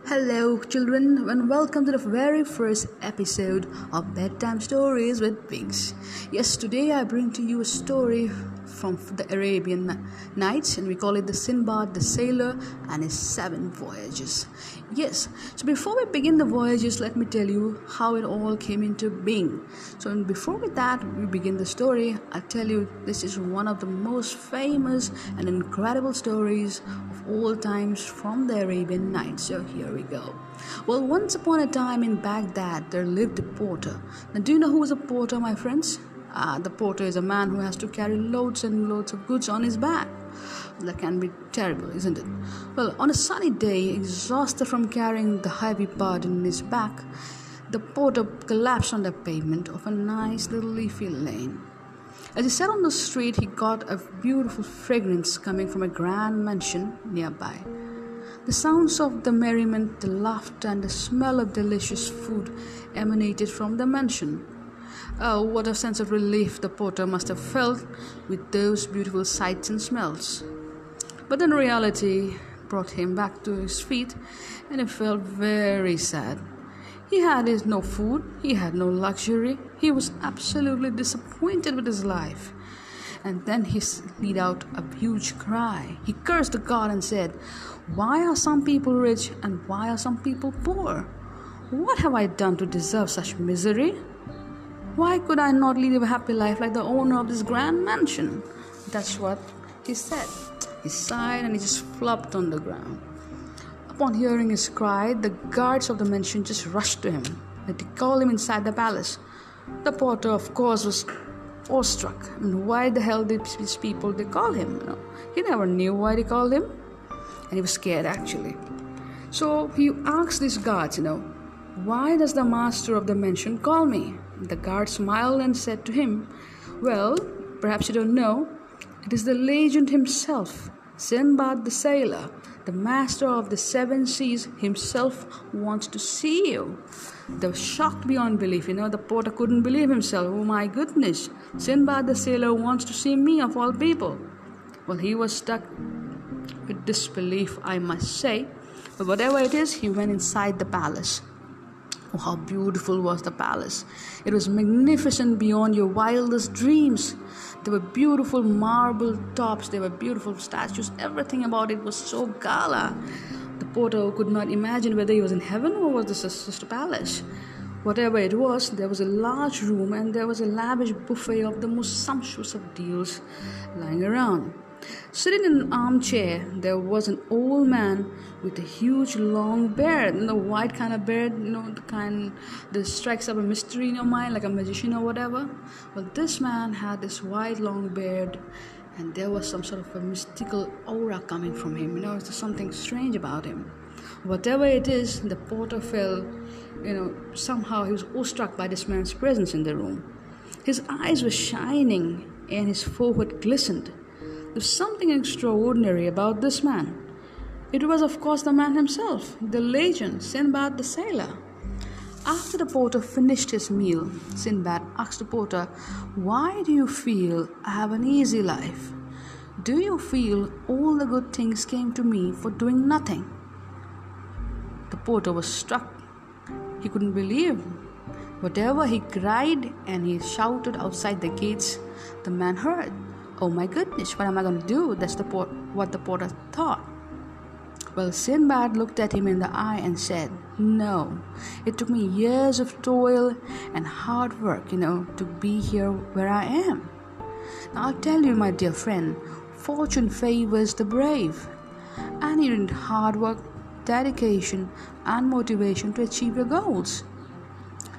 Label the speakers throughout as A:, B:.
A: Hello, children, and welcome to the very first episode of Bedtime Stories with Wings. Yes, today I bring to you a story from the Arabian Nights, and we call it the Sinbad the Sailor and his seven voyages. Yes, so before we begin the voyages, let me tell you how it all came into being. So, before with that, we begin the story. I tell you, this is one of the most famous and incredible stories of all times from the Arabian Nights. So, here we go. Well, once upon a time in Baghdad, there lived a porter. Now, do you know who was a porter, my friends? Uh, the porter is a man who has to carry loads and loads of goods on his back. That can be terrible, isn't it? Well, on a sunny day, exhausted from carrying the heavy burden in his back, the porter collapsed on the pavement of a nice little leafy lane. As he sat on the street, he got a beautiful fragrance coming from a grand mansion nearby. The sounds of the merriment, the laughter, and the smell of delicious food emanated from the mansion. Oh, what a sense of relief the porter must have felt with those beautiful sights and smells. But then reality brought him back to his feet, and he felt very sad. He had no food, he had no luxury, he was absolutely disappointed with his life. And then he let out a huge cry. He cursed the God and said, Why are some people rich and why are some people poor? What have I done to deserve such misery? Why could I not lead a happy life like the owner of this grand mansion? That's what he said. He sighed and he just flopped on the ground. Upon hearing his cry, the guards of the mansion just rushed to him they called him inside the palace. The porter, of course, was awestruck. I mean, why the hell did these people they call him? You know, he never knew why they called him, and he was scared actually. So he asked these guards, you know, why does the master of the mansion call me? The guard smiled and said to him, Well, perhaps you don't know, it is the legend himself, Sinbad the sailor, the master of the seven seas himself wants to see you. They were shocked beyond belief. You know, the porter couldn't believe himself. Oh my goodness, Sinbad the sailor wants to see me of all people. Well, he was stuck with disbelief, I must say. But whatever it is, he went inside the palace. Oh, how beautiful was the palace! It was magnificent beyond your wildest dreams. There were beautiful marble tops, there were beautiful statues, everything about it was so gala. The porter could not imagine whether he was in heaven or was this a palace. Whatever it was, there was a large room and there was a lavish buffet of the most sumptuous of deals lying around. Sitting in an armchair, there was an old man with a huge long beard, you know, white kind of beard, you know, the kind that strikes up a mystery in your mind, like a magician or whatever. Well, this man had this white long beard, and there was some sort of a mystical aura coming from him. You know, there's something strange about him. Whatever it is, the porter felt, you know, somehow he was awestruck by this man's presence in the room. His eyes were shining, and his forehead glistened. There's something extraordinary about this man. It was, of course, the man himself, the legend, Sinbad the sailor. After the porter finished his meal, Sinbad asked the porter, Why do you feel I have an easy life? Do you feel all the good things came to me for doing nothing? The porter was struck. He couldn't believe. Whatever he cried and he shouted outside the gates, the man heard. Oh my goodness, what am I going to do? That's the what the porter thought. Well, Sinbad looked at him in the eye and said, No, it took me years of toil and hard work, you know, to be here where I am. Now, I'll tell you, my dear friend, fortune favors the brave, and you need hard work, dedication, and motivation to achieve your goals.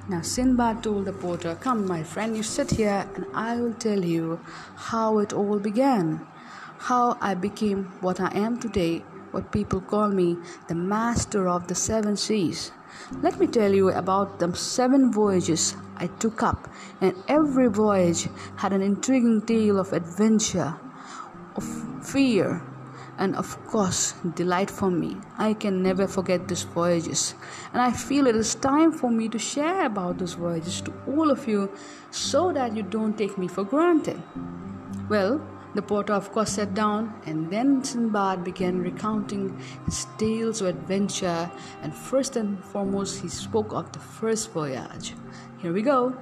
A: Now Sinbad told the porter, Come, my friend, you sit here and I will tell you how it all began, how I became what I am today, what people call me the master of the seven seas. Let me tell you about the seven voyages I took up, and every voyage had an intriguing tale of adventure, of fear, and of course delight for me. I can never forget these voyages, and I feel it is time for me to share about those voyages to all of you so that you don't take me for granted. Well, The porter, of course, sat down, and then Sinbad began recounting his tales of adventure. And first and foremost, he spoke of the first voyage. Here we go.